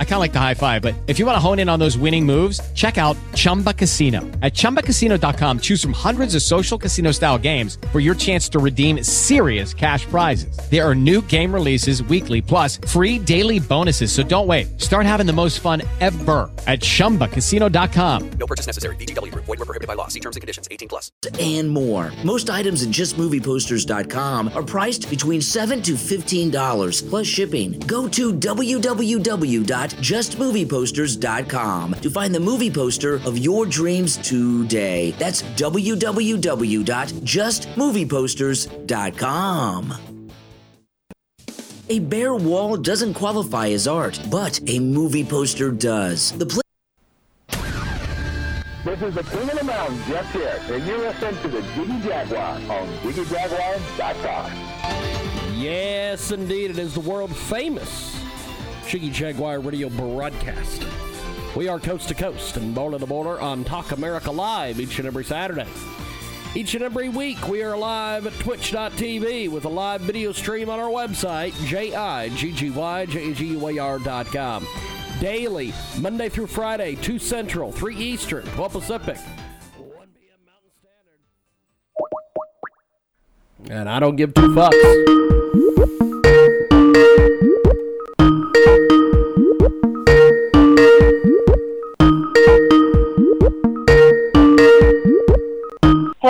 I kind of like the high five, but if you want to hone in on those winning moves, check out Chumba Casino. At ChumbaCasino.com, choose from hundreds of social casino style games for your chance to redeem serious cash prizes. There are new game releases weekly, plus free daily bonuses. So don't wait. Start having the most fun ever at ChumbaCasino.com. No purchase necessary. VGW Group. Void were prohibited by law. See terms and conditions. 18 plus. and more. Most items at justmovieposters.com are priced between 7 to $15 plus shipping. Go to www.justmovieposters.com to find the movie poster of your dreams today. That's www.justmovieposters.com. A bare wall doesn't qualify as art, but a movie poster does. The pla- This is the King of the Mountain, Jeff here, and you're listening to the Jiggy Jaguar on JiggyJaguar.com. Yes, indeed, it is the world famous Jiggy Jaguar radio broadcast. We are coast to coast and border to border on Talk America Live each and every Saturday. Each and every week, we are live at twitch.tv with a live video stream on our website, J-I-G-G-Y-J-A-G-U-A-R.com. Daily, Monday through Friday, 2 Central, 3 Eastern, 12 Pacific, 1 p.m. Mountain Standard. And I don't give two fucks.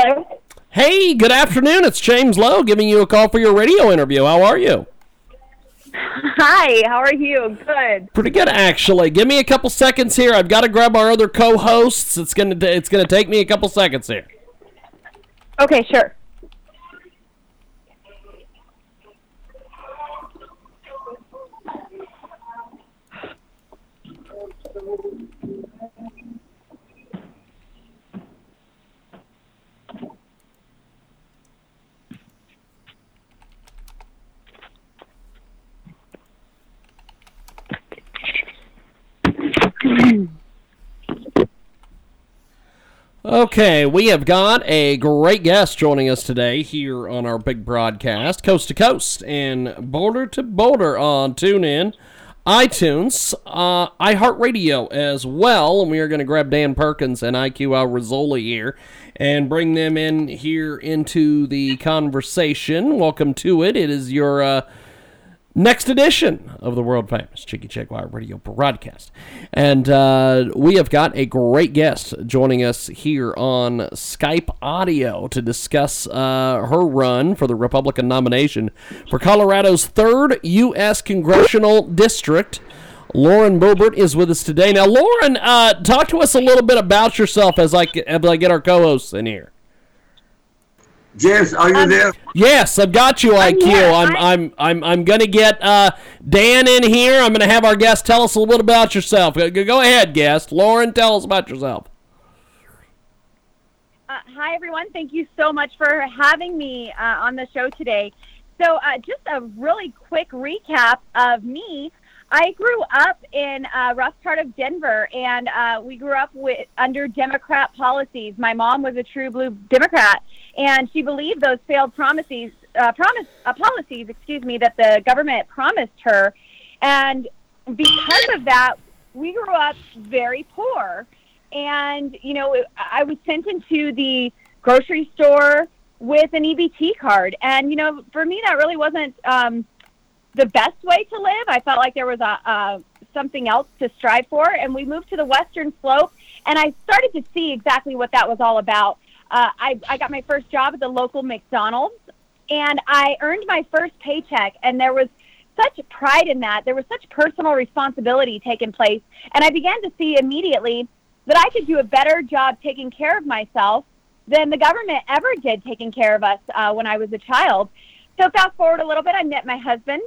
Hello? Hey, good afternoon. It's James Lowe giving you a call for your radio interview. How are you? Hi, how are you? Good. Pretty good, actually. Give me a couple seconds here. I've got to grab our other co-hosts. It's gonna it's gonna take me a couple seconds here. Okay, sure. Okay, we have got a great guest joining us today here on our big broadcast, coast to coast and border to border on TuneIn, iTunes, uh, iHeartRadio as well. And we are going to grab Dan Perkins and IQ al Rassooli here and bring them in here into the conversation. Welcome to it. It is your uh, next edition of the world famous Jiggy Jaguar radio broadcast. And uh, we have got a great guest joining us here on Skype audio to discuss uh, her run for the Republican nomination for Colorado's third U.S. congressional district. Lauren Boebert is with us today. Now, Lauren, uh, talk to us a little bit about yourself as I, as I get our co hosts in here. James, are you there? Yes, I've got you, IQ. here. I'm I- I'm I'm I'm gonna get uh, Dan in here. I'm gonna have our guest tell us a little bit about yourself. Go, go ahead, guest. Lauren, tell us about yourself. Uh, hi, everyone. Thank you so much for having me uh, on the show today. So, uh, just a really quick recap of me. I grew up in a rough part of Denver, and uh, we grew up with under Democrat policies. My mom was a true blue Democrat, and she believed those failed promises, uh, promise uh, policies, excuse me, that the government promised her. And because of that, we grew up very poor. And you know, I was sent into the grocery store with an EBT card, and you know, for me, that really wasn't. Um, the best way to live. I felt like there was a, a something else to strive for, and we moved to the Western Slope, and I started to see exactly what that was all about. Uh, I, I got my first job at the local McDonald's, and I earned my first paycheck, and there was such pride in that. There was such personal responsibility taking place, and I began to see immediately that I could do a better job taking care of myself than the government ever did taking care of us uh, when I was a child. So fast forward a little bit, I met my husband,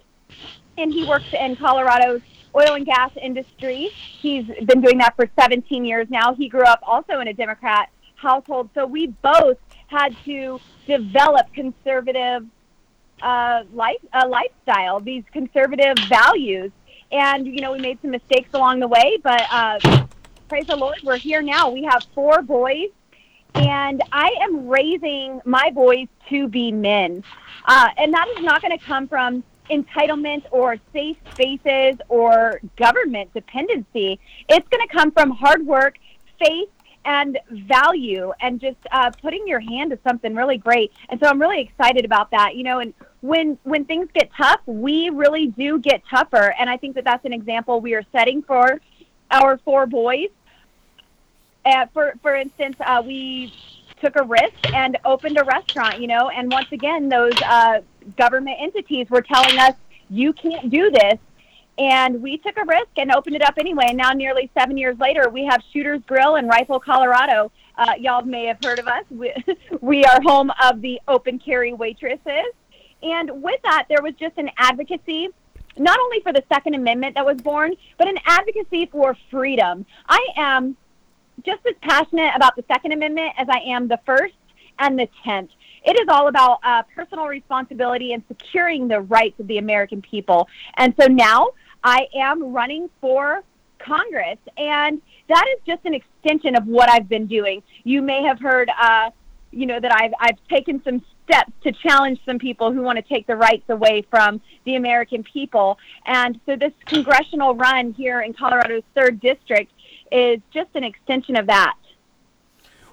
and he works in Colorado's oil and gas industry. He's been doing that for 17 years now. He grew up also in a Democrat household, so we both had to develop conservative uh, life uh, lifestyle, these conservative values. And you know, we made some mistakes along the way, but uh, praise the Lord, we're here now. We have four boys, and I am raising my boys to be men. Uh, and that is not going to come from entitlement or safe spaces or government dependency. It's going to come from hard work, faith, and value, and just uh, putting your hand to something really great. And so I'm really excited about that. You know, and when when things get tough, we really do get tougher. And I think that that's an example we are setting for our four boys. Uh, for for instance, uh, we took a risk and opened a restaurant. You know, and once again, those uh, government entities were telling us you can't do this. And we took a risk and opened it up anyway. And now, nearly seven years later, we have Shooters Grill in Rifle, Colorado. Uh, y'all may have heard of us. We, we are home of the open carry waitresses. And with that, there was just an advocacy, not only for the Second Amendment that was born, but an advocacy for freedom. I am just as passionate about the Second Amendment as I am the First and the Tenth. It is all about uh, personal responsibility and securing the rights of the American people. And so now I am running for Congress, and that is just an extension of what I've been doing. You may have heard, uh, you know, that I've I've taken some steps to challenge some people who want to take the rights away from the American people. And so this congressional run here in Colorado's third district is just an extension of that.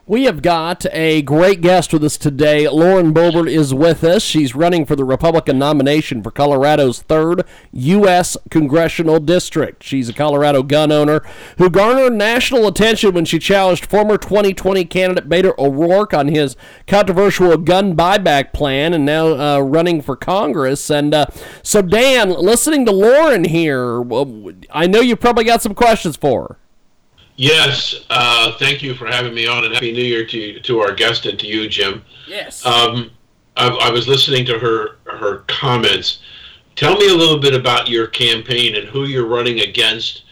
We have got a great guest with us today. Lauren Boebert is with us. She's running for the Republican nomination for Colorado's third U.S. congressional district. She's a Colorado gun owner who garnered national attention when she challenged former 2020 candidate Beto O'Rourke on his controversial gun buyback plan and now uh, running for Congress. And uh, so, Dan, listening to Lauren here, I know you probably got some questions for her. Yes, uh, thank you for having me on, and happy New Year to to our guest and to you, Jim. Yes. Um, I, I, was listening to her her comments. Tell me a little bit about your campaign and who you're running against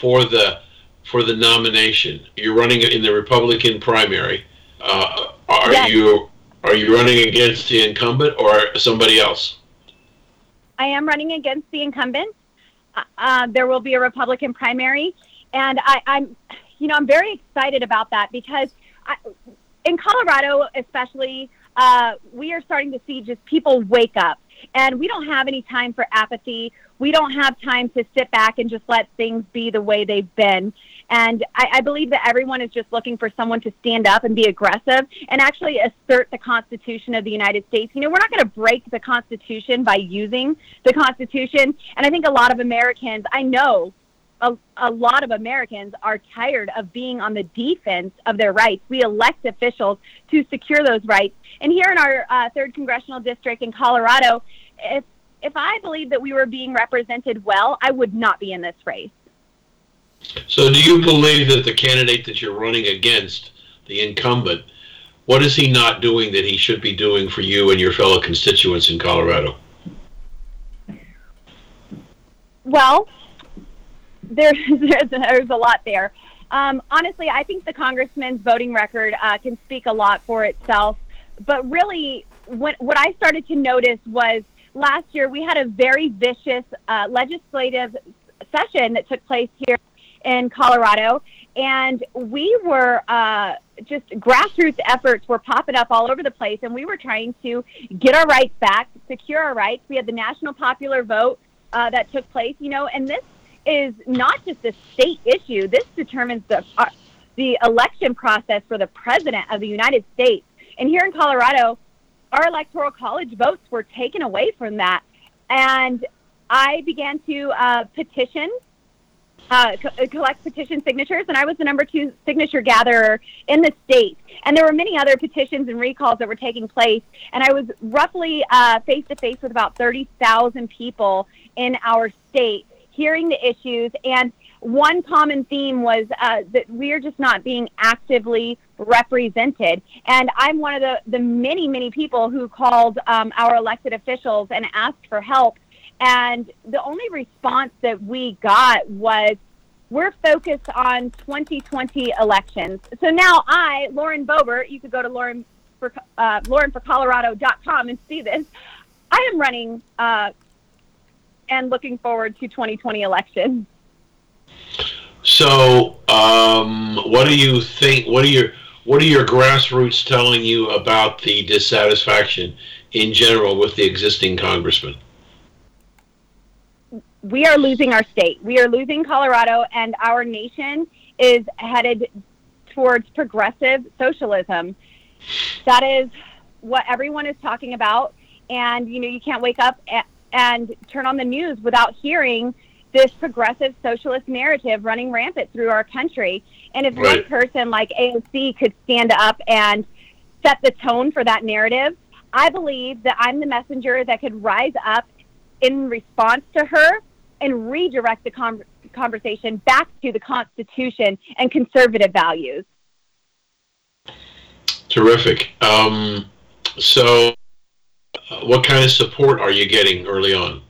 for the for the nomination. You're running in the Republican primary. Uh, are yes. you are you running against the incumbent or somebody else? I am running against the incumbent. Uh, uh there will be a Republican primary and I, I'm, you know, I'm very excited about that because I, in Colorado, especially, uh, we are starting to see just people wake up, and we don't have any time for apathy. We don't have time to sit back and just let things be the way they've been. And I, I believe that everyone is just looking for someone to stand up and be aggressive and actually assert the Constitution of the United States. You know, we're not going to break the Constitution by using the Constitution. And I think a lot of Americans, I know a, a lot of Americans are tired of being on the defense of their rights. We elect officials to secure those rights. And here in our uh, third congressional district in Colorado, if if I believed that we were being represented well, I would not be in this race. So, do you believe that the candidate that you're running against, the incumbent, what is he not doing that he should be doing for you and your fellow constituents in Colorado? Well, there's, there's, there's a lot there. Um, honestly, I think the congressman's voting record uh, can speak a lot for itself. But really, what, what I started to notice was last year we had a very vicious uh, legislative session that took place here in Colorado, and we were uh, just grassroots efforts were popping up all over the place, and we were trying to get our rights back, secure our rights. We had the national popular vote uh, that took place, you know, and this is not just a state issue. This determines the uh, the election process for the president of the United States. And here in Colorado, our electoral college votes were taken away from that. And I began to uh, petition, uh, co- uh, collect petition signatures, and I was the number two signature gatherer in the state. And there were many other petitions and recalls that were taking place. And I was roughly face to face with about 30,000 people in our state hearing the issues, and one common theme was uh, that we're just not being actively represented. And I'm one of the, the many, many people who called um, our elected officials and asked for help. And the only response that we got was, we're focused on 2020 elections. So now I, Lauren Boebert, you could go to Lauren for, uh, laurenforcolorado.com and see this. I am running uh, and looking forward to 2020 election. So, um, what do you think? What are your what are your grassroots telling you about the dissatisfaction in general with the existing congressman? we are losing our state. We are losing Colorado, and our nation is headed towards progressive socialism. That is what everyone is talking about. And, you know, you can't wake up and turn on the news without hearing this progressive socialist narrative running rampant through our country. And if one person like AOC could stand up and set the tone for that narrative, I believe that I'm the messenger that could rise up in response to her and redirect the con- conversation back to the Constitution and conservative values. Terrific. Um, so, what kind of support are you getting early on?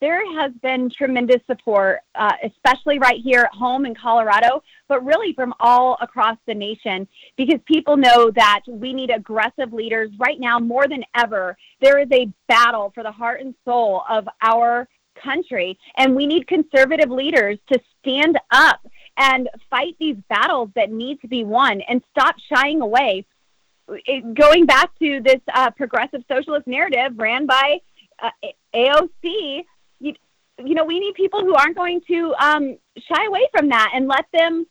There has been tremendous support, uh, especially right here at home in Colorado, but really from all across the nation, because people know that we need aggressive leaders right now more than ever. There is a battle for the heart and soul of our country, and we need conservative leaders to stand up and fight these battles that need to be won and stop shying away. It, going back to this uh, progressive socialist narrative ran by uh, AOC, you, you know, we need people who aren't going to um, shy away from that and let them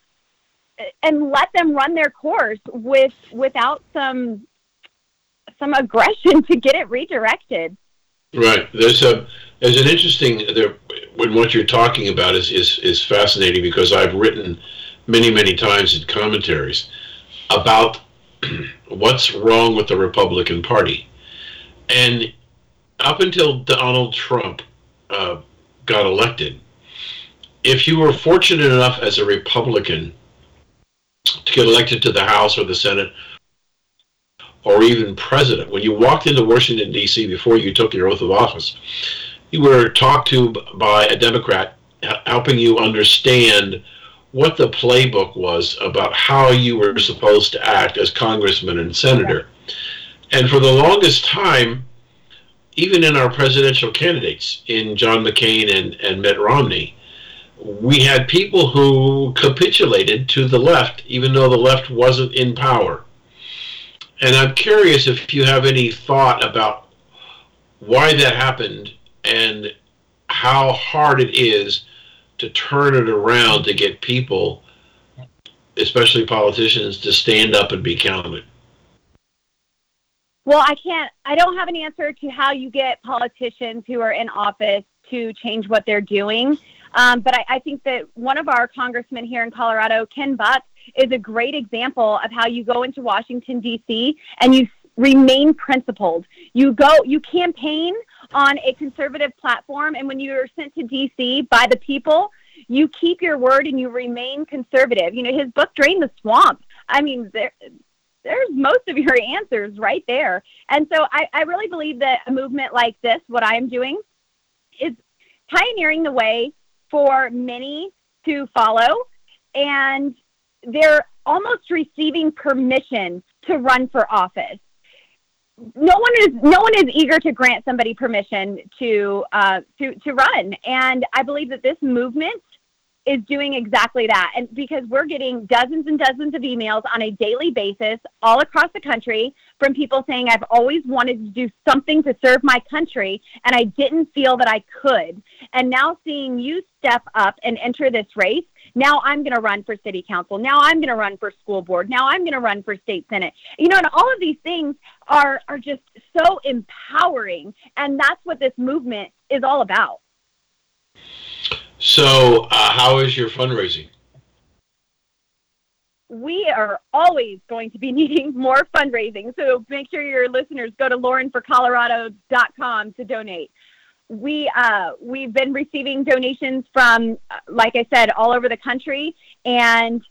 and let them run their course with without some some aggression to get it redirected. Right. There's a there's an interesting there when what you're talking about is is is fascinating because I've written many many times in commentaries about what's wrong with the Republican Party, and up until Donald Trump uh, got elected, if you were fortunate enough as a Republican to get elected to the House or the Senate or even president, when you walked into Washington, D.C. before you took your oath of office, you were talked to by a Democrat helping you understand what the playbook was about how you were supposed to act as congressman and senator. And for the longest time, even in our presidential candidates, in John McCain and, and Mitt Romney, we had people who capitulated to the left, even though the left wasn't in power. And I'm curious if you have any thought about why that happened and how hard it is to turn it around to get people, especially politicians, to stand up and be counted. Well, I can't, I don't have an answer to how you get politicians who are in office to change what they're doing. Um, but I, I think that one of our congressmen here in Colorado, Ken Buck, is a great example of how you go into Washington, D.C., and you remain principled. You go, you campaign on a conservative platform, and when you are sent to D.C. by the people, you keep your word and you remain conservative. You know, his book, Drain the Swamp. I mean, there, there's most of your answers right there. And so I, I really believe that a movement like this, what I am doing, is pioneering the way for many to follow. And they're almost receiving permission to run for office. No one is no one is eager to grant somebody permission to uh, to to run, and I believe that this movement is doing exactly that. And because we're getting dozens and dozens of emails on a daily basis all across the country from people saying, I've always wanted to do something to serve my country, and I didn't feel that I could. And now seeing you step up and enter this race, now I'm going to run for city council. Now I'm going to run for school board. Now I'm going to run for state senate. You know, and all of these things are, are just so empowering. And that's what this movement is all about. So, uh, how is your fundraising? we are always going to be needing more fundraising. So make sure your listeners go to laurenforcolorado.com to donate. We uh, we've been receiving donations from, uh, like I said, all over the country and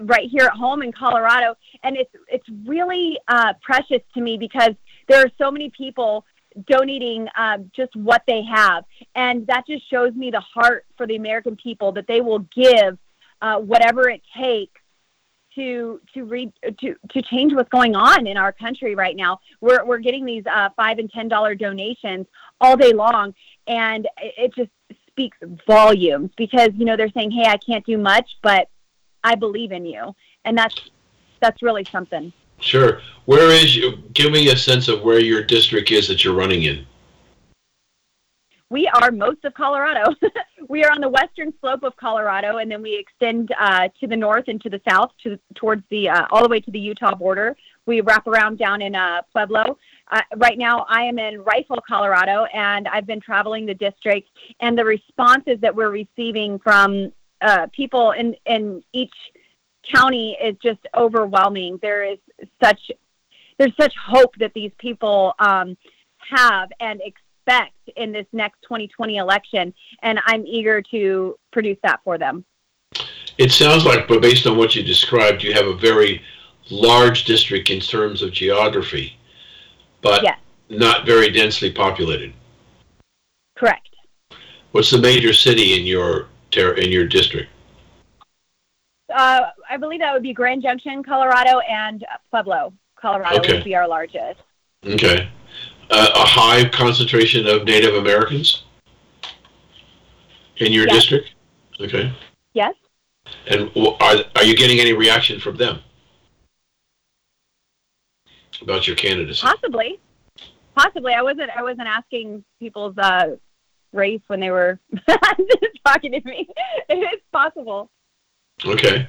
right here at home in Colorado, and it's it's really uh, precious to me because there are so many people donating uh, just what they have, and that just shows me the heart for the American people that they will give uh, whatever it takes to to read to to change what's going on in our country right now. We're we're getting these uh, five and ten dollar donations all day long, and it, just speaks volumes because you know they're saying, "Hey, I can't do much, but I believe in you," and that's that's really something. Sure. Where is you? Give me a sense of where your district is that you're running in. We are most of Colorado. we are on the western slope of Colorado, and then we extend uh, to the north and to the south, to towards the uh, all the way to the Utah border. We wrap around down in uh, Pueblo. Uh, right now, I am in Rifle, Colorado, and I've been traveling the district. And the responses that we're receiving from uh, people in in each county is just overwhelming. There is such there's such hope that these people um, have and expect in this next 2020 election, and I'm eager to produce that for them. It sounds like, but based on what you described, you have a very large district in terms of geography, but Yes. not very densely populated. Correct. What's the major city in your ter- in your district? Uh, I believe that would be Grand Junction, Colorado, and Pueblo, Colorado Okay. would be our largest. Okay. Uh, a high concentration of Native Americans in your Yes. district? Okay. Yes. And are, are you getting any reaction from them about your candidacy? Possibly. Possibly. I wasn't. I wasn't asking people's uh, race when they were talking to me. It's possible. Okay.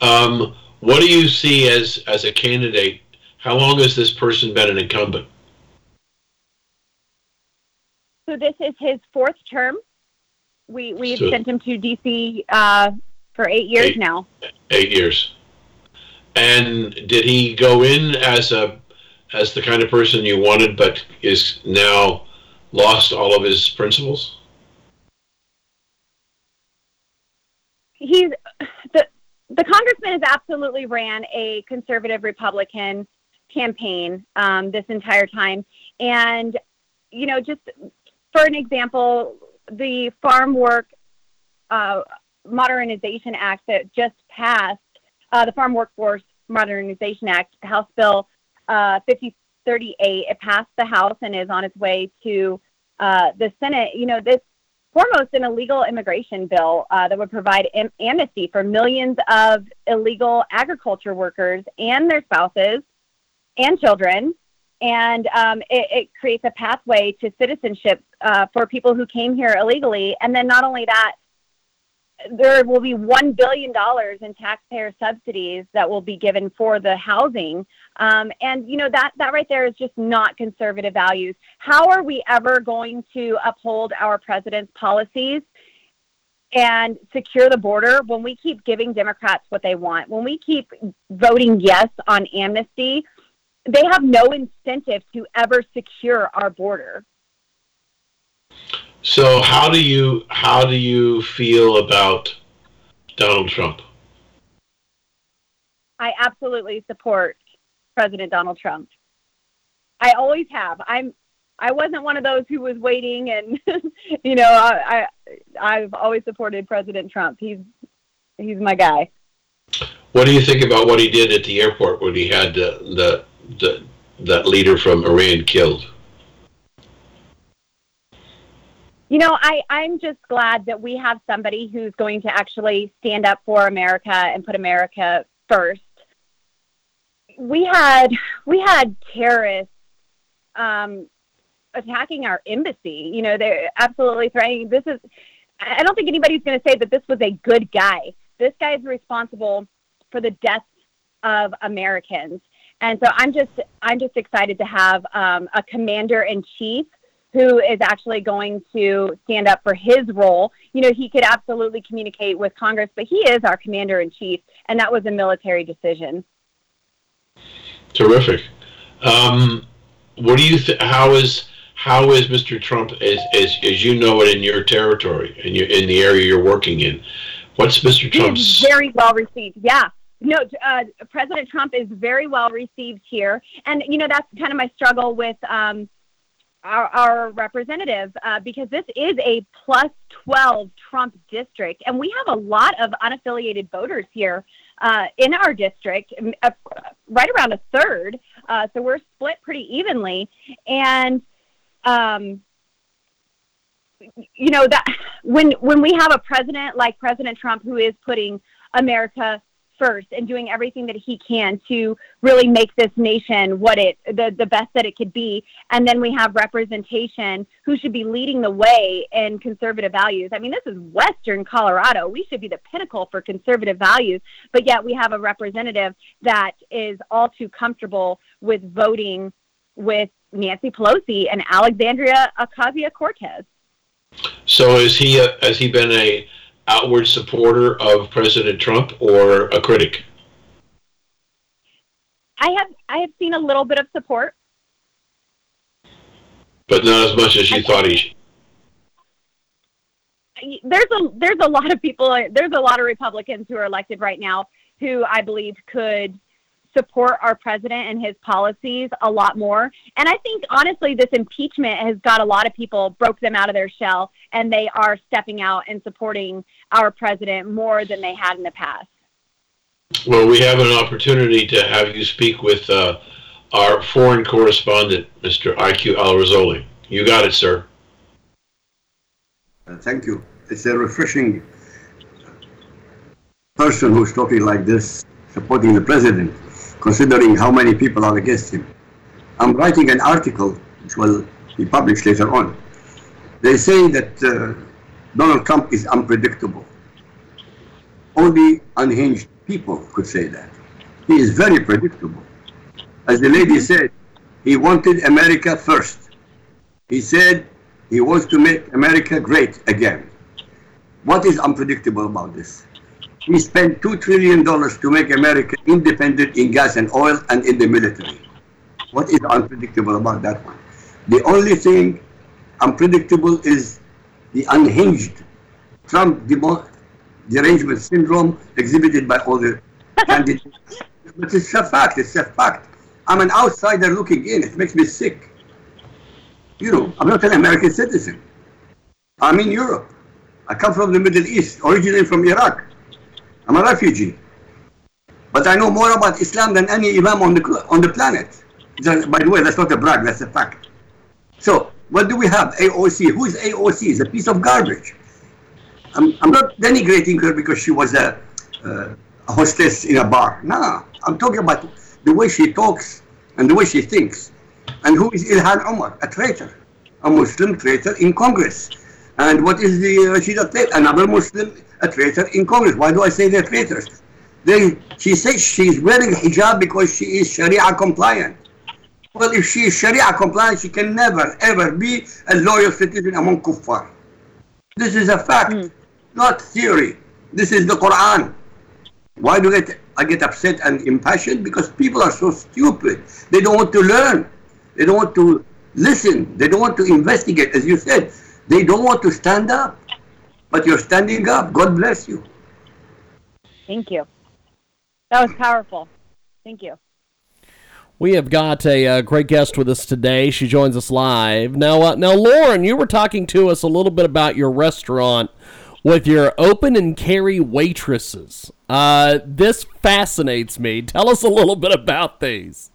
Um, what do you see as as a candidate? How long has this person been an incumbent? So this is his fourth term. We we've So- sent him to DC uh, for eight years Eight. now. Eight years. And did he go in as a as the kind of person you wanted, but is now lost all of his principles? he's the the congressman has absolutely ran a conservative Republican campaign um, this entire time, and you know, just for an example, the Farm Work uh, Modernization Act that just passed, uh, the Farm Workforce Modernization Act, House Bill uh, 5038, it passed the House and is on its way to uh, the Senate. You know, this foremost an illegal immigration bill uh, that would provide am- amnesty for millions of illegal agriculture workers and their spouses and children. And um, it, it creates a pathway to citizenship uh, for people who came here illegally. And then not only that, there will be $1 billion in taxpayer subsidies that will be given for the housing. Um, and, you know, that, that right there is just not conservative values. How are we ever going to uphold our president's policies and secure the border when we keep giving Democrats what they want? When we keep voting yes on amnesty, they have no incentive to ever secure our border. So how do you how do you feel about Donald Trump? I absolutely support President Donald Trump. I always have. I'm. I wasn't one of those who was waiting, and you know, I, I I've always supported President Trump. He's he's my guy. What do you think about what he did at the airport when he had the the, the that leader from Iran killed? You know, I, I'm just glad that we have somebody who's going to actually stand up for America and put America first. We had we had terrorists um, attacking our embassy. You know, they're absolutely threatening. This is. I don't think anybody's going to say that this was a good guy. This guy is responsible for the deaths of Americans, and so I'm just I'm just excited to have um, a commander in chief who is actually going to stand up for his role. You know, he could absolutely communicate with Congress, but he is our commander in chief, and that was a military decision. Terrific. Um, what do you? Th- how is how is Mr. Trump as, as as you know it in your territory in your in the area you're working in? What's Mr. Is very well received. Yeah. No, uh, President Trump is very well received here. And, you know, that's kind of my struggle with um, our, our representative uh, because this is a plus 12 Trump district. And we have a lot of unaffiliated voters here uh, in our district, uh, right around a third. Uh, so we're split pretty evenly. And, um, you know that when when we have a president like President Trump who is putting America first and doing everything that he can to really make this nation what it the, the best that it could be. And then we have representation who should be leading the way in conservative values. I mean this is western colorado. We should be the pinnacle for conservative values. But yet we have a representative that is all too comfortable with voting with nancy pelosi and alexandria ocasio-cortez. So is he a, has he been a outward supporter of President Trump or a critic? i have i have seen a little bit of support But not as much as you thought he should. there's a there's a lot of people there's a lot of Republicans who are elected right now who I believe could support our president and his policies a lot more. And I think honestly this impeachment has got a lot of people broke them out of their shell and they are stepping out and supporting our president more than they had in the past. Well, we have an opportunity to have you speak with uh, our foreign correspondent, Mr. IQ al Rassooli. You got it, sir. Uh, thank you. It's a refreshing person who's talking like this, supporting the president, considering how many people are against him. I'm writing an article which will be published later on. They say that uh, Donald Trump is unpredictable. Only unhinged people could say that. He is very predictable. As the lady said, he wanted America first. He said he wants to make America great again. What is unpredictable about this? He spent $2 trillion to make America independent in gas and oil and in the military. What is unpredictable about that one? The only thing unpredictable is the unhinged Trump demo- derangement syndrome exhibited by all the candidates. But it's a fact, it's a fact. I'm an outsider looking in, it makes me sick. You know, I'm not an American citizen. I'm in Europe. I come from the Middle East, originally from Iraq. I'm a refugee. But I know more about Islam than any imam on the, on the planet. That- by the way, that's not a brag, that's a fact. So, what do we have? AOC. Who is AOC? It's a piece of garbage. I'm, I'm not denigrating her because she was a, uh, a hostess in a bar. No, I'm talking about the way she talks and the way she thinks. And who is Ilhan Omar? A traitor, a Muslim traitor in Congress. And what is the Rashida Tlaib? Another Muslim, a traitor in Congress. Why do I say they're traitors? They, she says she's wearing hijab because she is Sharia compliant. Well, if she is Sharia compliant, she can never, ever be a loyal citizen among kuffar. This is a fact, hmm. not theory. This is the Quran. Why do I get, I get upset and impassioned? Because people are so stupid. They don't want to learn. They don't want to listen. They don't want to investigate. As you said, they don't want to stand up. But you're standing up. God bless you. Thank you. That was powerful. Thank you. We have got a uh, great guest with us today. She joins us live now. Uh, now, Lauren, you were talking to us a little bit about your restaurant with your open and carry waitresses. Uh, this fascinates me. Tell us a little bit about these.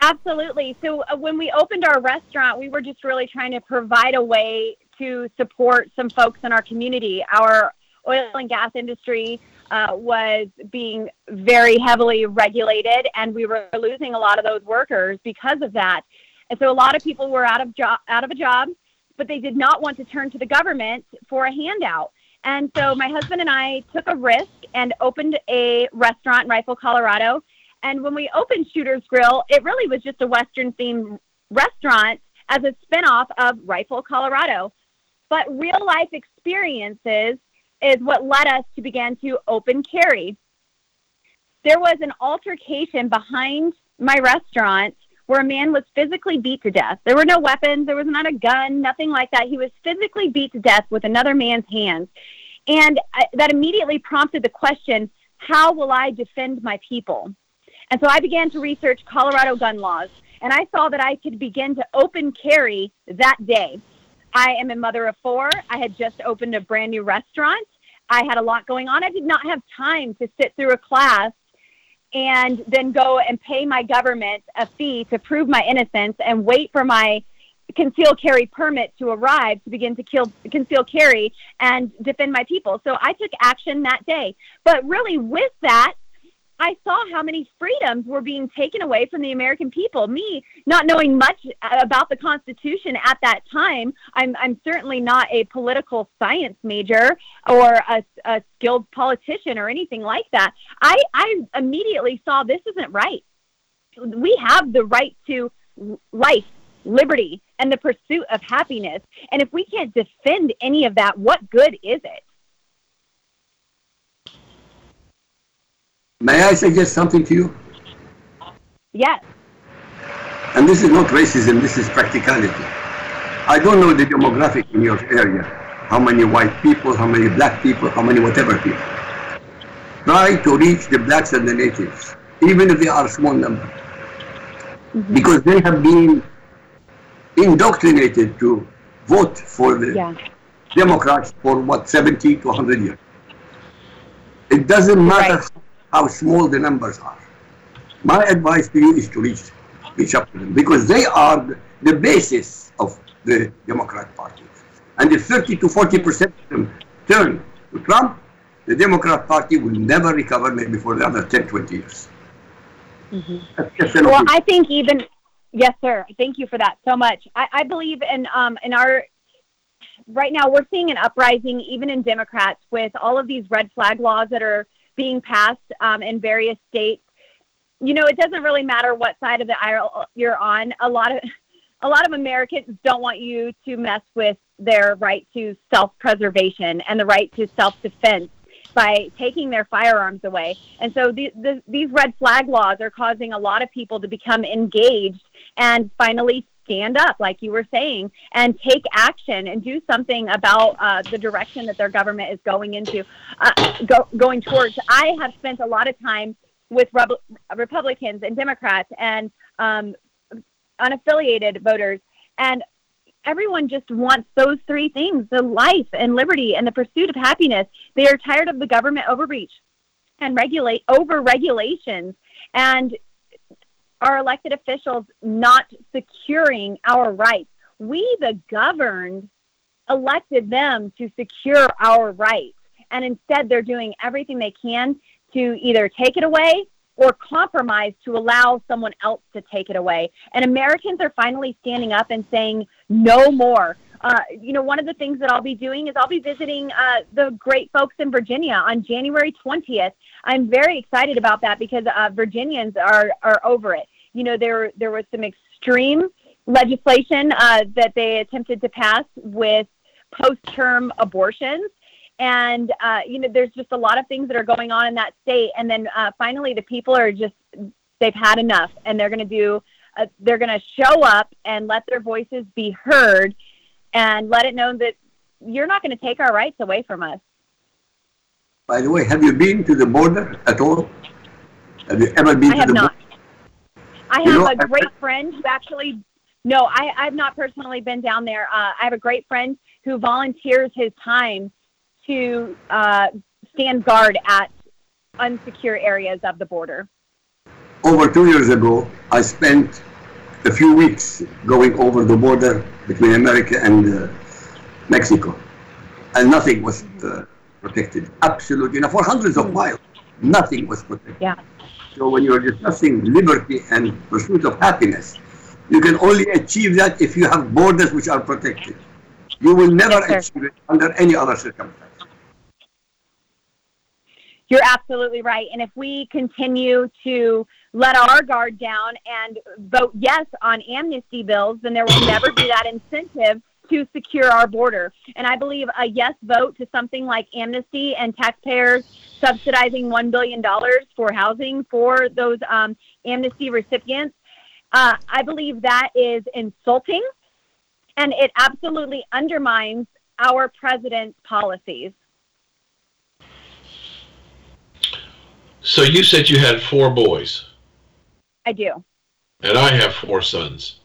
Absolutely. So uh, when we opened our restaurant, we were just really trying to provide a way to support some folks in our community. Our oil and gas industry uh, was being very heavily regulated, and we were losing a lot of those workers because of that. And so a lot of people were out of job, out of a job, but they did not want to turn to the government for a handout. And so my husband and I took a risk and opened a restaurant in Rifle, Colorado. And when we opened Shooter's Grill, it really was just a Western themed restaurant as a spinoff of Rifle, Colorado. But real life experiences is what led us to begin to open carry. There was an altercation behind my restaurant where a man was physically beat to death. There were no weapons, there was not a gun, nothing like that. He was physically beat to death with another man's hands. And I, that immediately prompted the question how will I defend my people? And so I began to research Colorado gun laws, and I saw that I could begin to open carry that day. I am a mother of four. I had just opened a brand new restaurant. I had a lot going on. I did not have time to sit through a class and then go and pay my government a fee to prove my innocence and wait for my conceal carry permit to arrive to begin to kill, conceal carry and defend my people. So I took action that day. But really, with that, I saw how many freedoms were being taken away from the American people. Me, not knowing much about the Constitution at that time, I'm, I'm certainly not a political science major or a, a skilled politician or anything like that. I, I immediately saw this isn't right. We have the right to life, liberty, and the pursuit of happiness. And if we can't defend any of that, what good is it? May I suggest something to you? Yes. And this is not racism, this is practicality. I don't know the demographic in your area. How many white people, how many black people, how many whatever people. Try to reach the blacks and the natives, even if they are a small number. Mm-hmm. Because they have been indoctrinated to vote for the yeah. Democrats for what, 70 to 100 years. It doesn't matter right how small the numbers are. My advice to you is to reach, reach up to them because they are the, the basis of the Democrat Party. And if 30 to 40 percent of them turn to Trump, the Democrat Party will never recover maybe for another 10, 20 years. Mm-hmm. Well, I think even, yes, sir. Thank you for that so much. I, I believe in, um, in our, right now we're seeing an uprising even in Democrats with all of these red flag laws that are being passed um, in various states. You know, it doesn't really matter what side of the aisle you're on. A lot of a lot of Americans don't want you to mess with their right to self-preservation and the right to self-defense by taking their firearms away. And so the, the, these red flag laws are causing a lot of people to become engaged and finally stand up, like you were saying, and take action and do something about uh, the direction that their government is going into, uh, go, going towards. I have spent a lot of time with Re- Republicans and Democrats and um, unaffiliated voters, and everyone just wants those three things the life and liberty and the pursuit of happiness. They are tired of the government overreach and regulate over regulations and our elected officials not securing our rights. We, the governed, elected them to secure our rights. And instead, they're doing everything they can to either take it away or compromise to allow someone else to take it away. And Americans are finally standing up and saying, no more. Uh, you know, one of the things that I'll be doing is I'll be visiting uh, the great folks in Virginia on January 20th. I'm very excited about that because uh, Virginians are, are over it. You know, there, there was some extreme legislation uh, that they attempted to pass with post term abortions. And, uh, you know, there's just a lot of things that are going on in that state. And then finally, the people are just, they've had enough and they're going to do, uh, they're going to show up and let their voices be heard and let it know that you're not going to take our rights away from us. By the way, have you been to the border at all? Have you ever been I to have the not. border? I have you know, a great friend who actually, no, I, I've not personally been down there. Uh, I have a great friend who volunteers his time to uh, stand guard at unsecure areas of the border. Over two years ago, I spent a few weeks going over the border between America and uh, Mexico, and nothing was uh, protected. Absolutely, know, for hundreds of miles, nothing was protected. Yeah. So when you're discussing liberty and pursuit of happiness, you can only achieve that if you have borders which are protected. You will never yes, achieve it under any other circumstance. You're absolutely right. And if we continue to let our guard down and vote yes on amnesty bills, then there will never be that incentive to secure our border. And I believe a yes vote to something like amnesty and taxpayers subsidizing $1 billion for housing for those um, amnesty recipients, uh, I believe that is insulting and it absolutely undermines our president's policies. So you said you had four boys. I do. And I have four sons.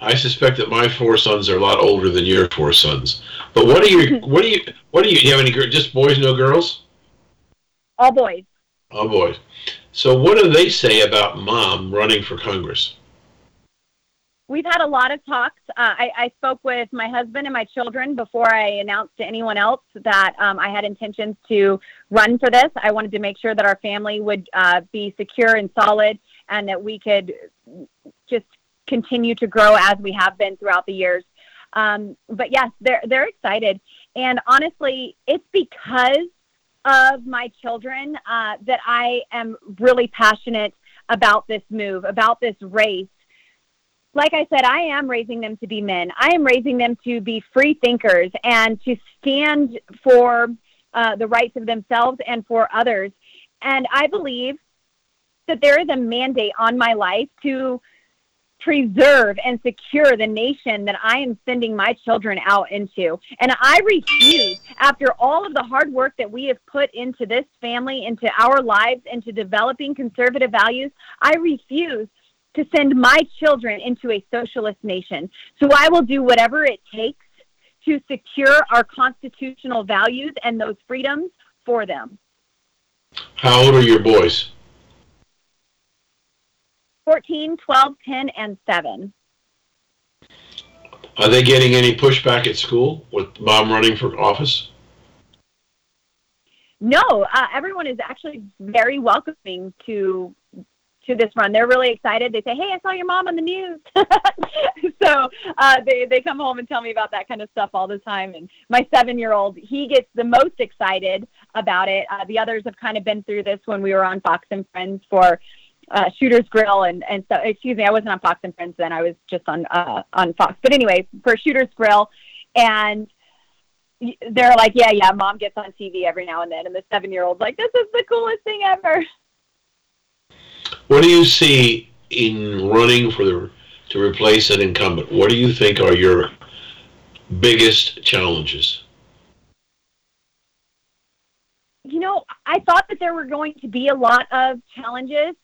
I suspect that my four sons are a lot older than your four sons. But what are you? What do you? What do you? You have any? Just boys, no girls? All boys. All boys. So what do they say about mom running for Congress? we've had a lot of talks. Uh, I, I spoke with my husband and my children before I announced to anyone else that um, I had intentions to run for this. I wanted to make sure that our family would uh, be secure and solid, and that we could just continue to grow as we have been throughout the years. Um, but yes, they're they're excited, and honestly, it's because of my children uh, that I am really passionate about this move, about this race. Like I said, I am raising them to be men. I am raising them to be free thinkers and to stand for uh, the rights of themselves and for others. And I believe that there is a mandate on my life to preserve and secure the nation that I am sending my children out into. And I refuse, after all of the hard work that we have put into this family, into our lives, into developing conservative values, I refuse to send my children into a socialist nation. So I will do whatever it takes to secure our constitutional values and those freedoms for them. How old are your boys? 14, 12, 10, and 7. Are they getting any pushback at school with mom running for office? No, uh, everyone is actually very welcoming to to this run. They're really excited. They say, "Hey, I saw your mom on the news." so uh, they they come home and tell me about that kind of stuff all the time. And my seven year old, he gets the most excited about it. Uh, the others have kind of been through this when we were on Fox and Friends for uh, Shooter's Grill, and and so excuse me, I wasn't on Fox and Friends then. I was just on uh, on Fox. But anyway, for Shooter's Grill, and they're like, yeah, yeah, mom gets on TV every now and then, and the seven year old's like, this is the coolest thing ever. What do you see in running for the to replace an incumbent? What do you think are your biggest challenges? You know, I thought that there were going to be a lot of challenges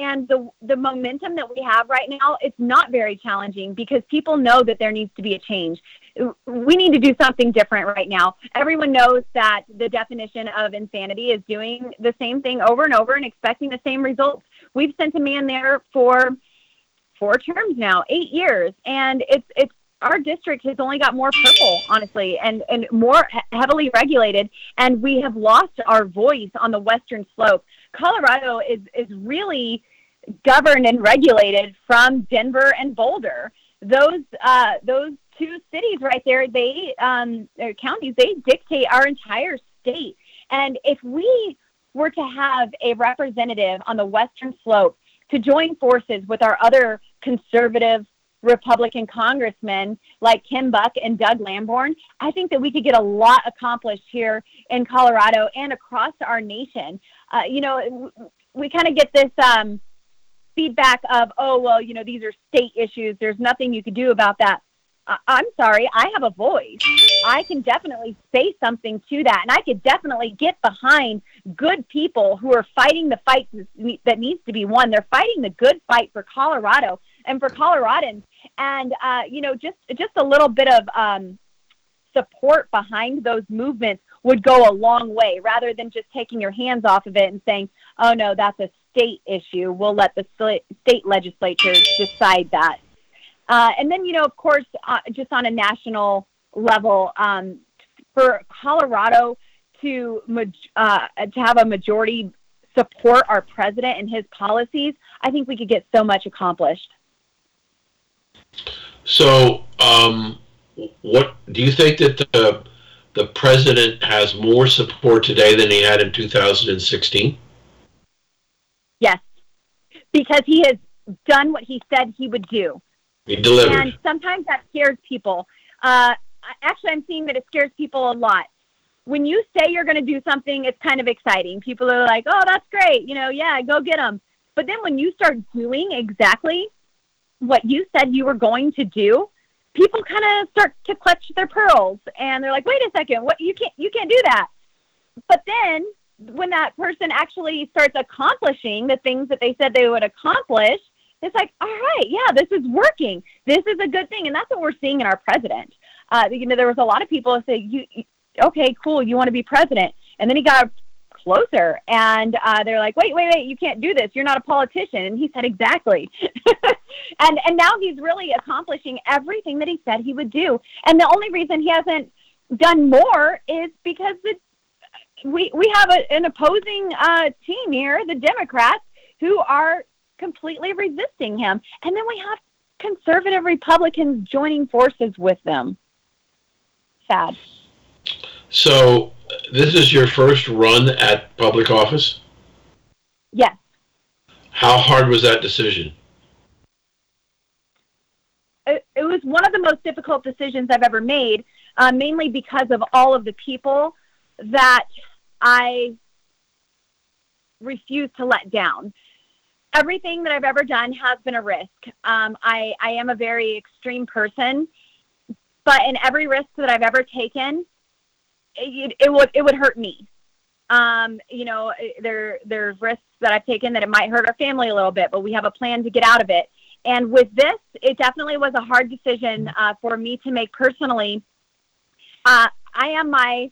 and the the momentum that we have right now it's not very challenging because people know that there needs to be a change. We need to do something different right now. Everyone knows that the definition of insanity is doing the same thing over and over and expecting the same results. We've sent a man there for four terms now eight years and it's it's our district has only got more purple, honestly, and, and more heavily regulated, and we have lost our voice on the western slope. Colorado is is really governed and regulated from Denver and Boulder. Those uh, those two cities right there, they um, counties, they dictate our entire state. And if we were to have a representative on the western slope to join forces with our other conservative Republican congressmen like Ken Buck and Doug Lamborn, I think that we could get a lot accomplished here in Colorado and across our nation. Uh, you know, we kind of get this um, feedback of, oh, well, you know, these are state issues. There's nothing you could do about that. I- I'm sorry, I have a voice. I can definitely say something to that. And I could definitely get behind good people who are fighting the fight that needs to be won. They're fighting the good fight for Colorado and for Coloradans. And, uh, you know, just, just a little bit of um, support behind those movements would go a long way rather than just taking your hands off of it and saying, oh, no, that's a state issue. We'll let the state legislatures decide that. Uh, and then, you know, of course, uh, just on a national level, um, for Colorado to uh, to have a majority support our president and his policies, I think we could get so much accomplished. So, um, what do you think that the the president has more support today than he had in 2016? Because he has done what he said he would do. He delivered. And sometimes that scares people. Uh, actually, I'm seeing that it scares people a lot. When you say you're going to do something, it's kind of exciting. People are like, oh, that's great. You know, yeah, go get them. But then when you start doing exactly what you said you were going to do, people kind of start to clutch their pearls and they're like, wait a second, what you can't you can't do that. But then when that person actually starts accomplishing the things that they said they would accomplish, it's like, all right, yeah, this is working. This is a good thing, and that's what we're seeing in our president. Uh, you know, there was a lot of people who say, "You, okay, cool, you want to be president," and then he got closer, and uh, they're like, "Wait, wait, wait, you can't do this. You're not a politician." And he said, "Exactly." and and now he's really accomplishing everything that he said he would do. And the only reason he hasn't done more is because the we we have a, an opposing uh, team here, the Democrats, who are completely resisting him, and then we have conservative Republicans joining forces with them. Sad. So, this is your first run at public office? Yes. How hard was that decision? It, it was one of the most difficult decisions I've ever made, uh, mainly because of all of the people that I refuse to let down. Everything that I've ever done has been a risk. Um, I, I am a very extreme person, but in every risk that I've ever taken, it, it would it would hurt me. Um, you know, there there's risks that I've taken that it might hurt our family a little bit, but we have a plan to get out of it. And with this, it definitely was a hard decision uh, for me to make personally. Uh, I am my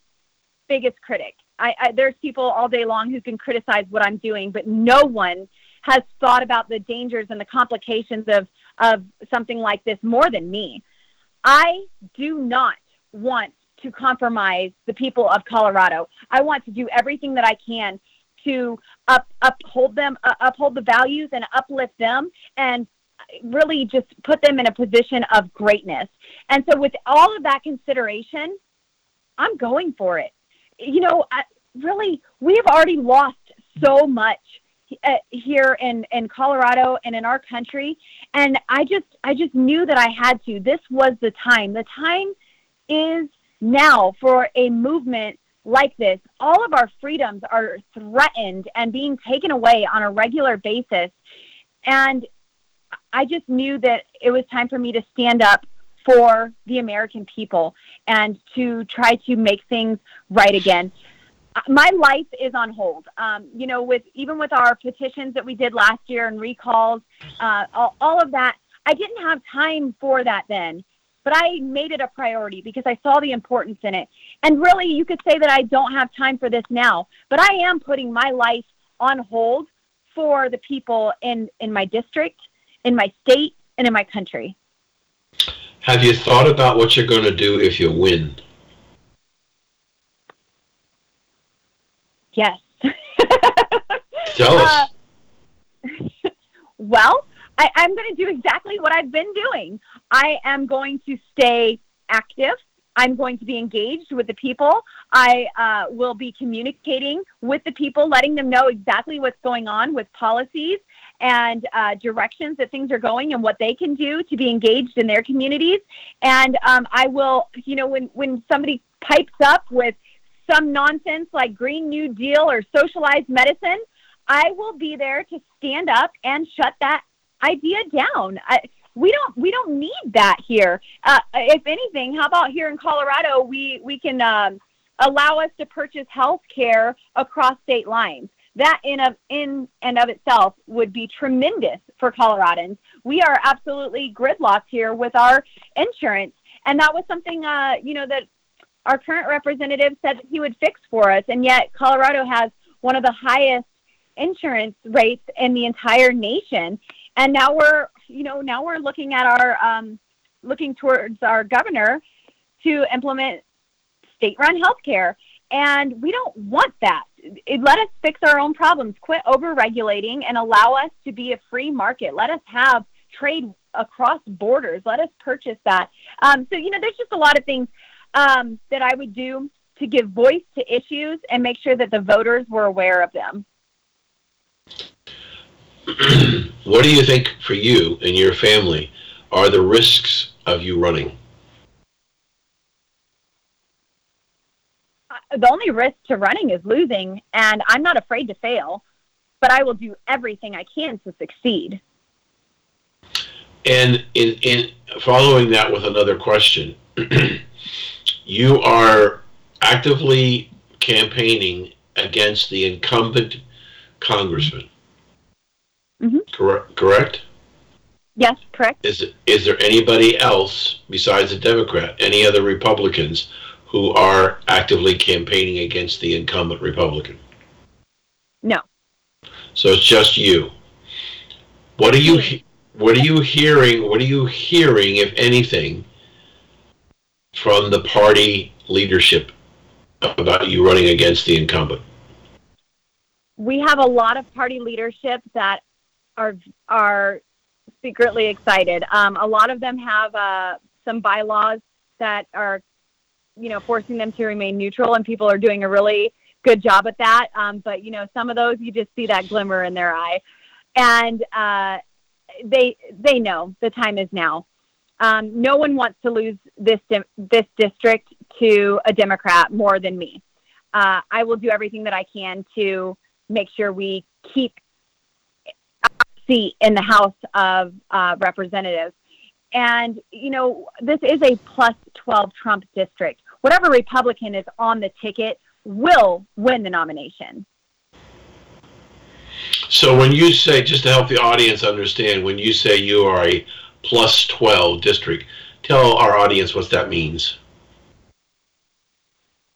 biggest critic. I, I, there's people all day long who can criticize what I'm doing, but no one has thought about the dangers and the complications of of something like this more than me. I do not want to compromise the people of Colorado. I want to do everything that I can to up, uphold them, uh, uphold the values and uplift them and really just put them in a position of greatness. And so with all of that consideration, I'm going for it. You know, I, really, we have already lost so much uh, here in, in Colorado and in our country. And I just, I just knew that I had to. This was the time. The time is now for a movement like this. All of our freedoms are threatened and being taken away on a regular basis. And I just knew that it was time for me to stand up for the American people and to try to make things right again. My life is on hold. Um, you know, with even with our petitions that we did last year and recalls, uh, all, all of that, I didn't have time for that then but I made it a priority because I saw the importance in it. And really, you could say that I don't have time for this now, but I am putting my life on hold for the people in, in my district, in my state, and in my country. Have you thought about what you're going to do if you win? Yes. Tell us. Uh, well, I, I'm going to do exactly what I've been doing. I am going to stay active. I'm going to be engaged with the people. I uh, will be communicating with the people, letting them know exactly what's going on with policies and uh, directions that things are going and what they can do to be engaged in their communities. And um, I will, you know, when, when somebody pipes up with some nonsense like Green New Deal or socialized medicine, I will be there to stand up and shut that idea down. I, we don't we don't need that here. Uh, if anything, how about here in Colorado, we we can um, allow us to purchase health care across state lines. That in of in and of itself would be tremendous for Coloradans. We are absolutely gridlocked here with our insurance, and that was something uh, you know that our current representative said that he would fix for us, and yet Colorado has one of the highest insurance rates in the entire nation and now we're you know now we're looking at our um, looking towards our governor to implement state-run healthcare, and we don't want that. It, let us fix our own problems. Quit over-regulating and allow us to be a free market. Let us have trade across borders. Let us purchase that. Um, so you know, there's just a lot of things um, that I would do to give voice to issues and make sure that the voters were aware of them. what do you think for you and your family are the risks of you running? The only risk to running is losing, and I'm not afraid to fail, but I will do everything I can to succeed. And in, in following that with another question, you are actively campaigning against the incumbent congressman. Mm-hmm. Correct. Correct. Yes, correct. Is is there anybody else besides a Democrat, any other Republicans who are actively campaigning against the incumbent Republican? No. So it's just you. What do you what are you hearing? What are you hearing, if anything, from the party leadership about you running against the incumbent? we have a lot of party leadership that are are secretly excited. Um, a lot of them have uh, some bylaws that are, you know, forcing them to remain neutral, and people are doing a really good job at that. Um, but you know, some of those you just see that glimmer in their eye, and uh, they they know the time is now. Um, no one wants to lose this this district to a Democrat more than me. Uh, I will do everything that I can to make sure we keep a seat in the House of uh, Representatives. And, you know, this is a plus 12 Trump district. Whatever Republican is on the ticket will win the nomination. So when you say, just to help the audience understand, when you say you are a plus 12 district, tell our audience what that means.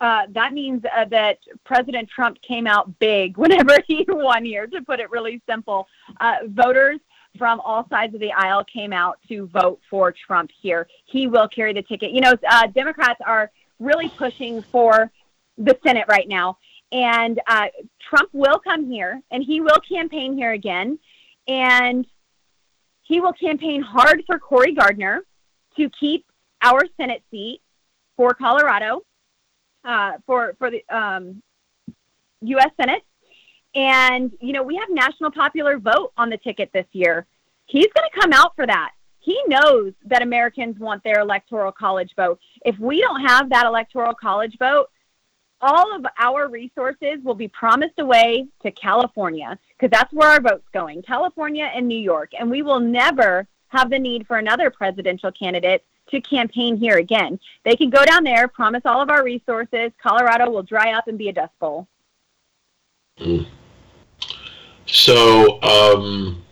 Uh, that means uh, that President Trump came out big whenever he won here, to put it really simple. Uh, voters from all sides of the aisle came out to vote for Trump here. He will carry the ticket. You know, uh, Democrats are really pushing for the Senate right now. And uh, Trump will come here and he will campaign here again. And he will campaign hard for Cory Gardner to keep our Senate seat for Colorado uh, for for the um, U.S. Senate, and you know we have national popular vote on the ticket this year. He's going to come out for that. He knows that Americans want their electoral college vote. If we don't have that electoral college vote, all of our resources will be promised away to California because that's where our vote's going, California and New York, and we will never have the need for another presidential candidate to campaign here again. They can go down there, promise all of our resources. Colorado will dry up and be a dust bowl. Mm. So, um,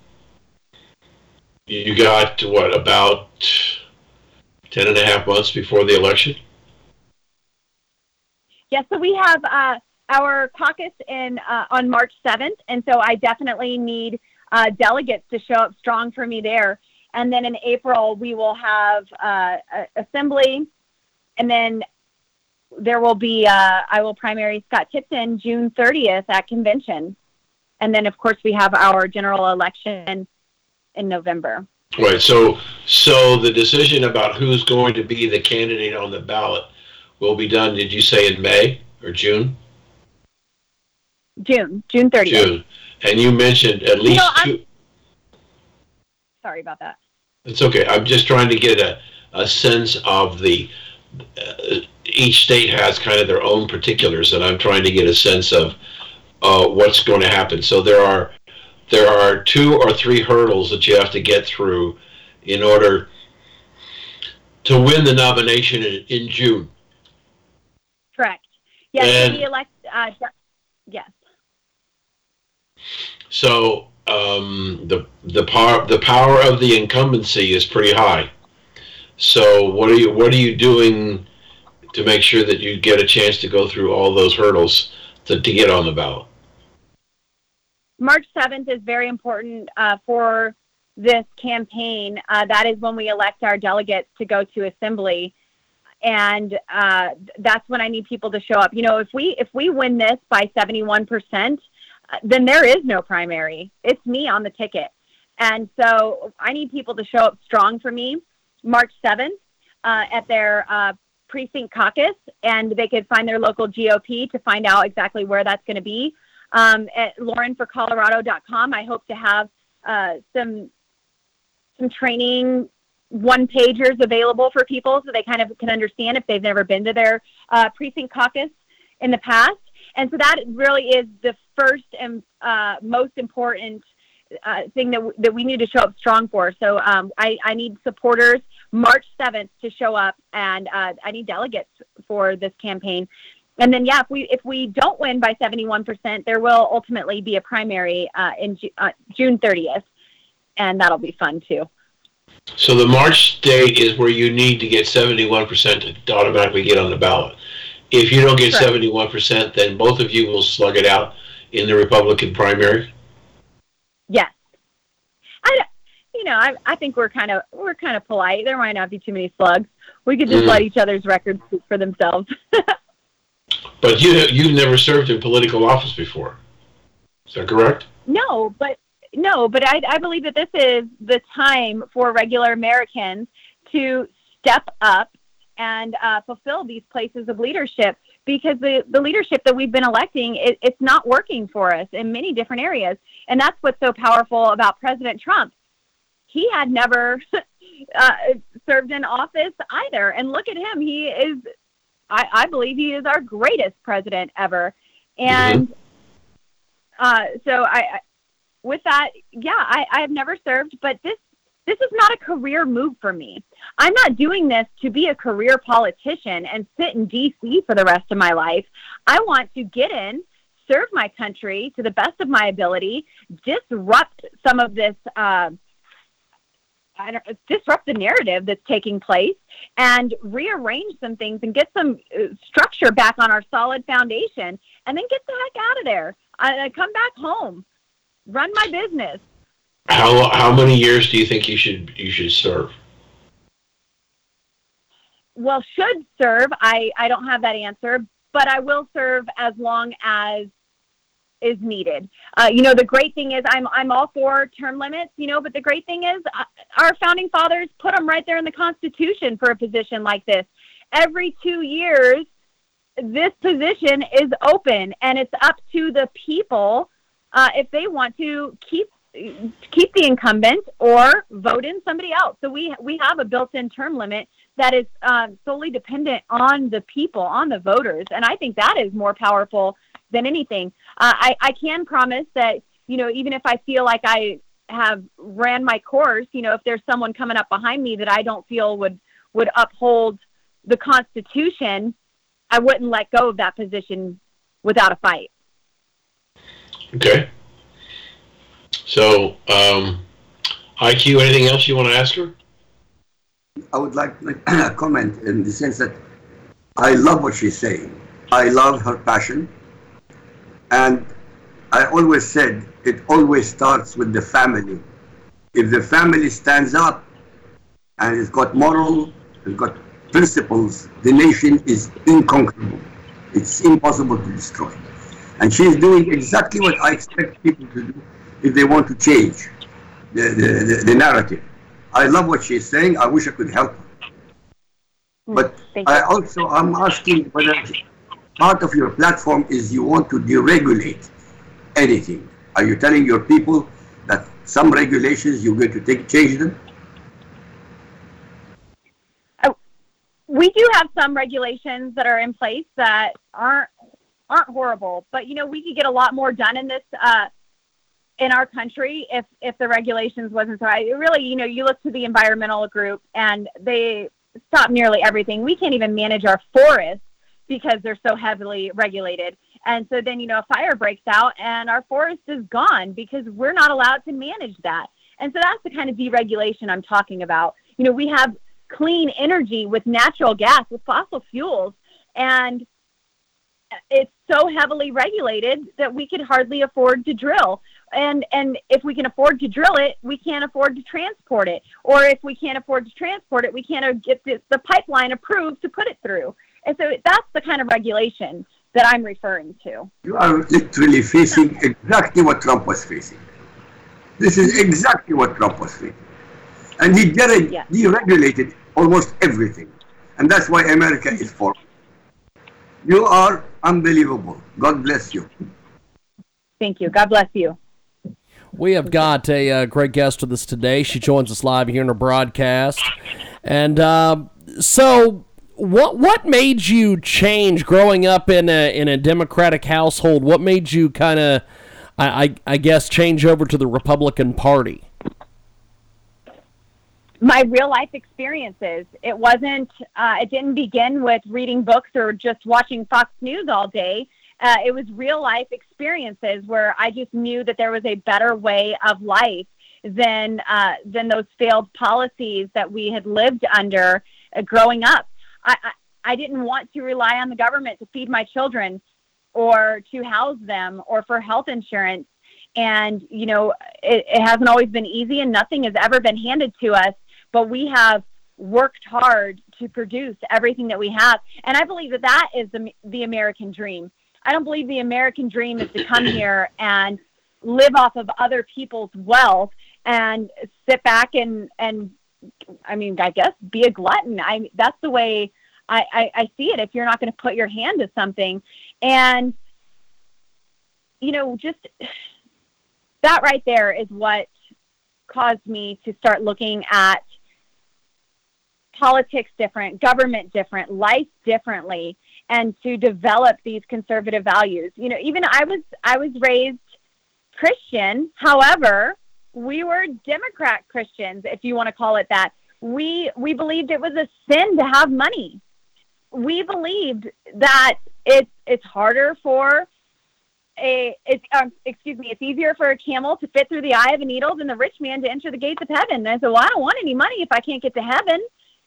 you got what about 10 and a half months before the election? Yes, yeah, so we have uh, our caucus in uh, on March 7th, and so I definitely need uh, delegates to show up strong for me there. And then in April, we will have uh, assembly. And then there will be, uh, I will primary Scott Tipton June 30th at convention. And then, of course, we have our general election in November. Right. So, so the decision about who's going to be the candidate on the ballot will be done. Did you say in May or June? June, June 30th. June. And you mentioned at least you know, two. Sorry about that. It's okay. I'm just trying to get a, a sense of the. Uh, each state has kind of their own particulars, and I'm trying to get a sense of uh, what's going to happen. So there are there are two or three hurdles that you have to get through in order to win the nomination in, in June. Correct. Yes. And, elect. Uh, yes. So um, the the power the power of the incumbency is pretty high. So what are you what are you doing to make sure that you get a chance to go through all those hurdles to, to get on the ballot? March 7th is very important uh, for this campaign. Uh, that is when we elect our delegates to go to assembly, and uh, that's when I need people to show up. You know, if we if we win this by 71 percent, then there is no primary. It's me on the ticket. And so I need people to show up strong for me March 7th uh, at their uh, precinct caucus, and they could find their local GOP to find out exactly where that's going to be. Um, at laurenforcolorado.com, I hope to have uh, some some training one pagers available for people so they kind of can understand if they've never been to their uh, precinct caucus in the past. And so that really is the first and uh, most important uh, thing that, w- that we need to show up strong for. So um, I, I need supporters March 7th to show up, and uh, I need delegates for this campaign. And then, yeah, if we if we don't win by 71%, there will ultimately be a primary uh, in Ju- uh, June 30th, and that'll be fun too. So the March date is where you need to get 71% to automatically get on the ballot. If you don't get seventy-one percent, then both of you will slug it out in the Republican primary. Yes. I, you know, I, I think we're kind of we're kind of polite. There might not be too many slugs. We could just Mm. let each other's records speak for themselves. But you you've never served in political office before. Is that correct? No, but no, but I, I believe that this is the time for regular Americans to step up and uh, fulfill these places of leadership because the, the leadership that we've been electing it, it's not working for us in many different areas and that's what's so powerful about president trump he had never uh, served in office either and look at him he is I, I believe he is our greatest president ever and uh, so I, I with that, yeah, I, I have never served, but this this is not a career move for me. I'm not doing this to be a career politician and sit in DC for the rest of my life. I want to get in, serve my country to the best of my ability, disrupt some of this uh, I don't, disrupt the narrative that's taking place and rearrange some things and get some uh, structure back on our solid foundation and then get the heck out of there. I, I come back home, run my business. How how many years do you think you should you should serve? Well, should serve. I, I don't have that answer, but I will serve as long as is needed. Uh, you know, the great thing is I'm I'm all for term limits. You know, but the great thing is uh, our founding fathers put them right there in the Constitution for a position like this. Every two years, this position is open, and it's up to the people uh, if they want to keep keep the incumbent or vote in somebody else. So we we have a built-in term limit that is um, solely dependent on the people, on the voters, and I think that is more powerful than anything. Uh, I I can promise that you know even if I feel like I have ran my course, you know if there's someone coming up behind me that I don't feel would would uphold the Constitution, I wouldn't let go of that position without a fight. Okay. So, um, IQ, anything else you want to ask her? I would like to comment in the sense that I love what she's saying. I love her passion. And I always said it always starts with the family. If the family stands up and it's got moral, it's got principles, the nation is inconquerable. It's impossible to destroy. And she's doing exactly what I expect people to do if they want to change the, the, the, the narrative. I love what she's saying. I wish I could help her. Hmm. But Thank I you. also am asking whether part of your platform is you want to deregulate anything. Are you telling your people that some regulations you're going to take change them? we do have some regulations that are in place that aren't aren't horrible, but you know we could get a lot more done in this uh, in our country if if the regulations wasn't so. I really, you know, you look to the environmental group and they stop nearly everything. We can't even manage our forests because they're so heavily regulated. And so then, you know, a fire breaks out and our forest is gone because we're not allowed to manage that. And so that's the kind of deregulation I'm talking about. You know, we have clean energy with natural gas, with fossil fuels, and it's so heavily regulated that we could hardly afford to drill. And and if we can afford to drill it, we can't afford to transport it. Or if we can't afford to transport it, we can't get the, the pipeline approved to put it through. And so that's the kind of regulation that I'm referring to. You are literally facing exactly what Trump was facing. This is exactly what Trump was facing. And he dere- Yeah. deregulated almost everything. And that's why America is for. You are unbelievable. God bless you. Thank you. God bless you. We have got a uh, great guest with us today. She joins us live here in our broadcast. And uh, so, what what made you change growing up in a in a Democratic household? What made you kind of, I, I I guess, change over to the Republican Party? my real life experiences. It wasn't, uh, it didn't begin with reading books or just watching Fox News all day. Uh, it was real life experiences where I just knew that there was a better way of life than uh, than those failed policies that we had lived under uh, growing up. I, I I didn't want to rely on the government to feed my children or to house them or for health insurance. And, you know, it, it hasn't always been easy and nothing has ever been handed to us, but we have worked hard to produce everything that we have. And I believe that that is the, the American dream. I don't believe the American dream is to come here and live off of other people's wealth and sit back and, and I mean, I guess be a glutton. I that's the way I, I, I see it. If you're not going to put your hand to something, and you know, just that right there is what caused me to start looking at politics different, government different, life differently, and to develop these conservative values. You know, even I was I was raised Christian. However, we were Democrat Christians, if you want to call it that. We we believed it was a sin to have money. We believed that it's it's harder for a it's um, excuse me it's easier for a camel to fit through the eye of a needle than the rich man to enter the gates of heaven. And I said, well, I don't want any money if I can't get to heaven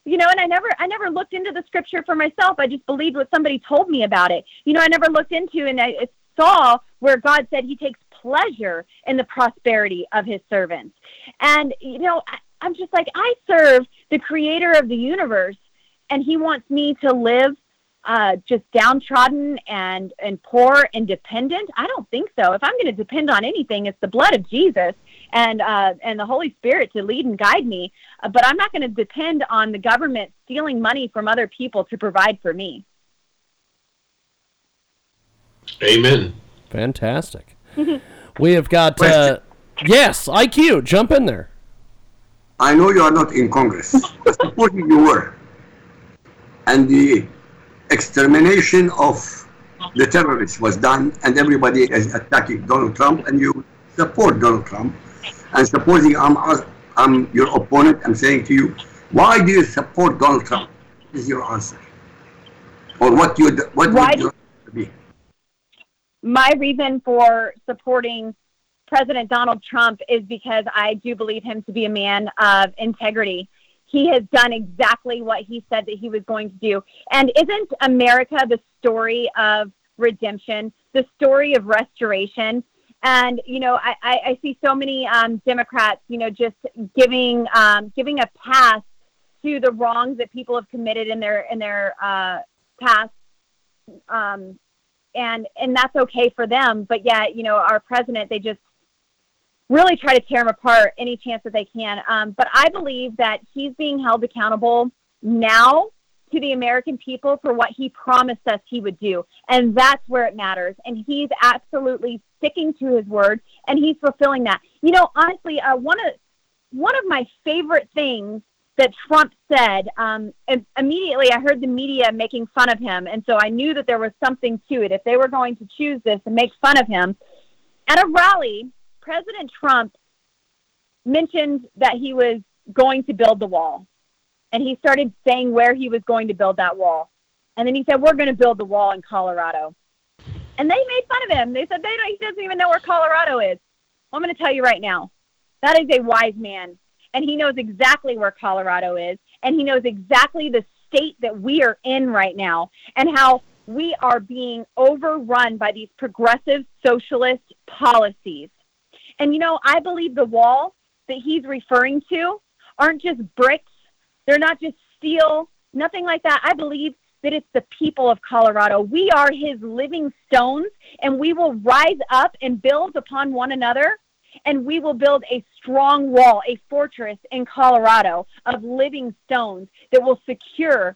you know and i never i never looked into the scripture for myself i just believed what somebody told me about it you know i never looked into and i saw where god said he takes pleasure in the prosperity of his servants and you know I, i'm just like i serve the creator of the universe and he wants me to live uh, just downtrodden and and poor and dependent i don't think so if i'm going to depend on anything it's the blood of jesus and uh, and the Holy Spirit to lead and guide me. Uh, but I'm not going to depend on the government stealing money from other people to provide for me. Amen. Fantastic. we have got uh, yes, IQ. Jump in there. I know you are not in Congress, but supposing you were, and the extermination of the terrorists was done, and everybody is attacking Donald Trump, and you support Donald Trump. And supposing I'm, I'm your opponent, I'm saying to you, why do you support Donald Trump? Is your answer, or what you what why would your be? My reason for supporting President Donald Trump is because I do believe him to be a man of integrity. He has done exactly what he said that he was going to do. And isn't America the story of redemption, the story of restoration? And you know, I, I, I see so many um, Democrats, you know, just giving um, giving a pass to the wrongs that people have committed in their in their uh, past, um, and and that's okay for them. But yet, you know, our president, they just really try to tear him apart any chance that they can. Um, but I believe that he's being held accountable now to the American people for what he promised us he would do. And that's where it matters. And he's absolutely sticking to his word and he's fulfilling that. You know, honestly, uh, one of one of my favorite things that Trump said, um, immediately I heard the media making fun of him. And so I knew that there was something to it. If they were going to choose this and make fun of him, at a rally, President Trump mentioned that he was going to build the wall and he started saying where he was going to build that wall. And then he said, "We're going to build the wall in Colorado." And they made fun of him. They said they don't, he doesn't even know where Colorado is. Well, I'm going to tell you right now, that is a wise man, and he knows exactly where Colorado is, and he knows exactly the state that we are in right now, and how we are being overrun by these progressive socialist policies. And you know, I believe the wall that he's referring to aren't just bricks they're not just steel, nothing like that. I believe that it's the people of Colorado. We are his living stones, and we will rise up and build upon one another. And we will build a strong wall, a fortress in Colorado of living stones that will secure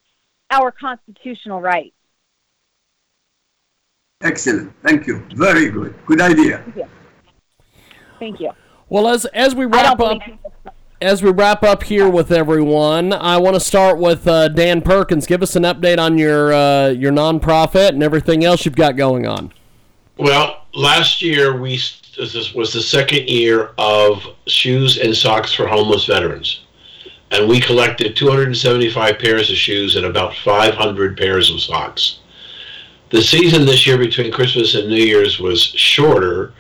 our constitutional rights. Excellent. Thank you. Very good. Good idea. Thank you. Thank you. Well, as as we wrap up, as we wrap up here with everyone, I want to start with uh, Dan Perkins. Give us an update on your uh, your nonprofit and everything else you've got going on. Well, last year we this was the second year of shoes and socks for homeless veterans, and we collected 275 pairs of shoes and about 500 pairs of socks. The season this year between Christmas and New Year's was shorter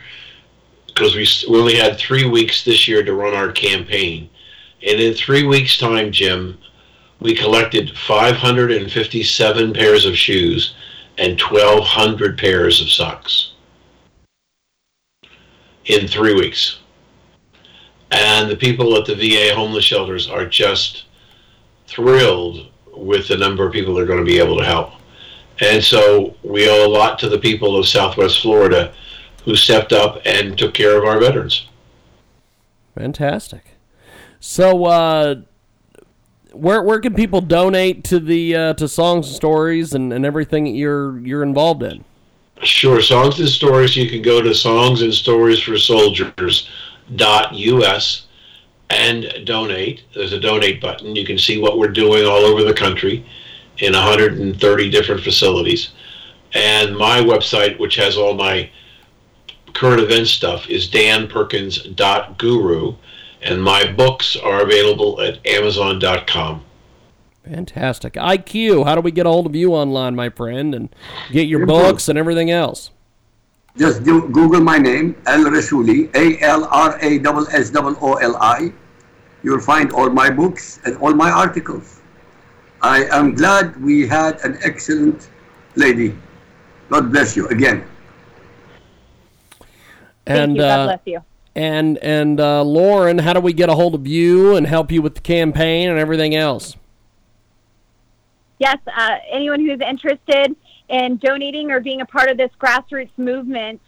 because we, we only had three weeks this year to run our campaign. And in three weeks' time, Jim, we collected 557 pairs of shoes and 1,200 pairs of socks. In three weeks. And the people at the VA homeless shelters are just thrilled with the number of people they're going to be able to help. And so we owe a lot to the people of Southwest Florida who stepped up and took care of our veterans. Fantastic. So, uh, where where can people donate to the uh, to songs and stories and, and everything that you're you're involved in? Sure, songs and stories. You can go to songs and stories for soldiers dot us and donate. There's a donate button. You can see what we're doing all over the country in 130 different facilities. And my website, which has all my current event stuff, is danperkins.guru. And my books are available at amazon.com. Fantastic. IQ, how do we get a hold of you online, my friend, and get your books and everything else? Just do, Google my name, Al Rassooli, A L R A S S O O L I. You'll find all my books and all my articles. I am glad we had an excellent lady. God bless you again. Thank And you. God uh, bless you. and and uh, Lauren, how do we get a hold of you and help you with the campaign and everything else? Yes, uh, anyone who's interested in donating or being a part of this grassroots movement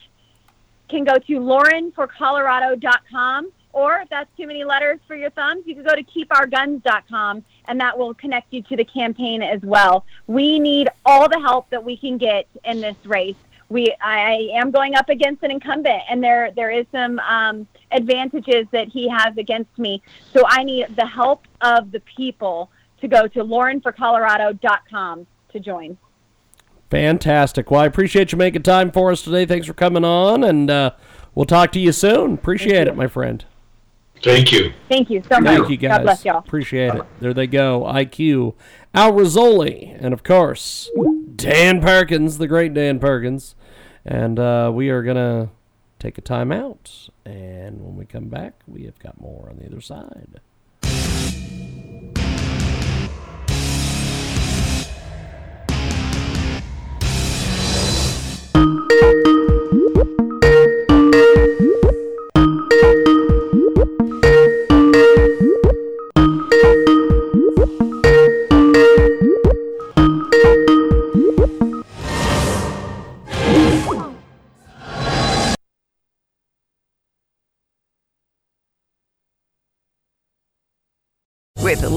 can go to laurenforcolorado.com or if that's too many letters for your thumbs, you can go to keepourguns.com and that will connect you to the campaign as well. We need all the help that we can get in this race. We, I am going up against an incumbent, and there there is some um, advantages that he has against me. So I need the help of the people to go to laurenforcolorado.com to join. Fantastic. Well, I appreciate you making time for us today. Thanks for coming on, and uh, we'll talk to you soon. Appreciate it, my friend. Thank you. Thank you so much. Thank you, guys. God bless y'all. Appreciate it. There they go. IQ, Al Rassooli, and of course, Dan Perkins, the great Dan Perkins. And uh, we are going to take a time out. And when we come back, we have got more on the other side.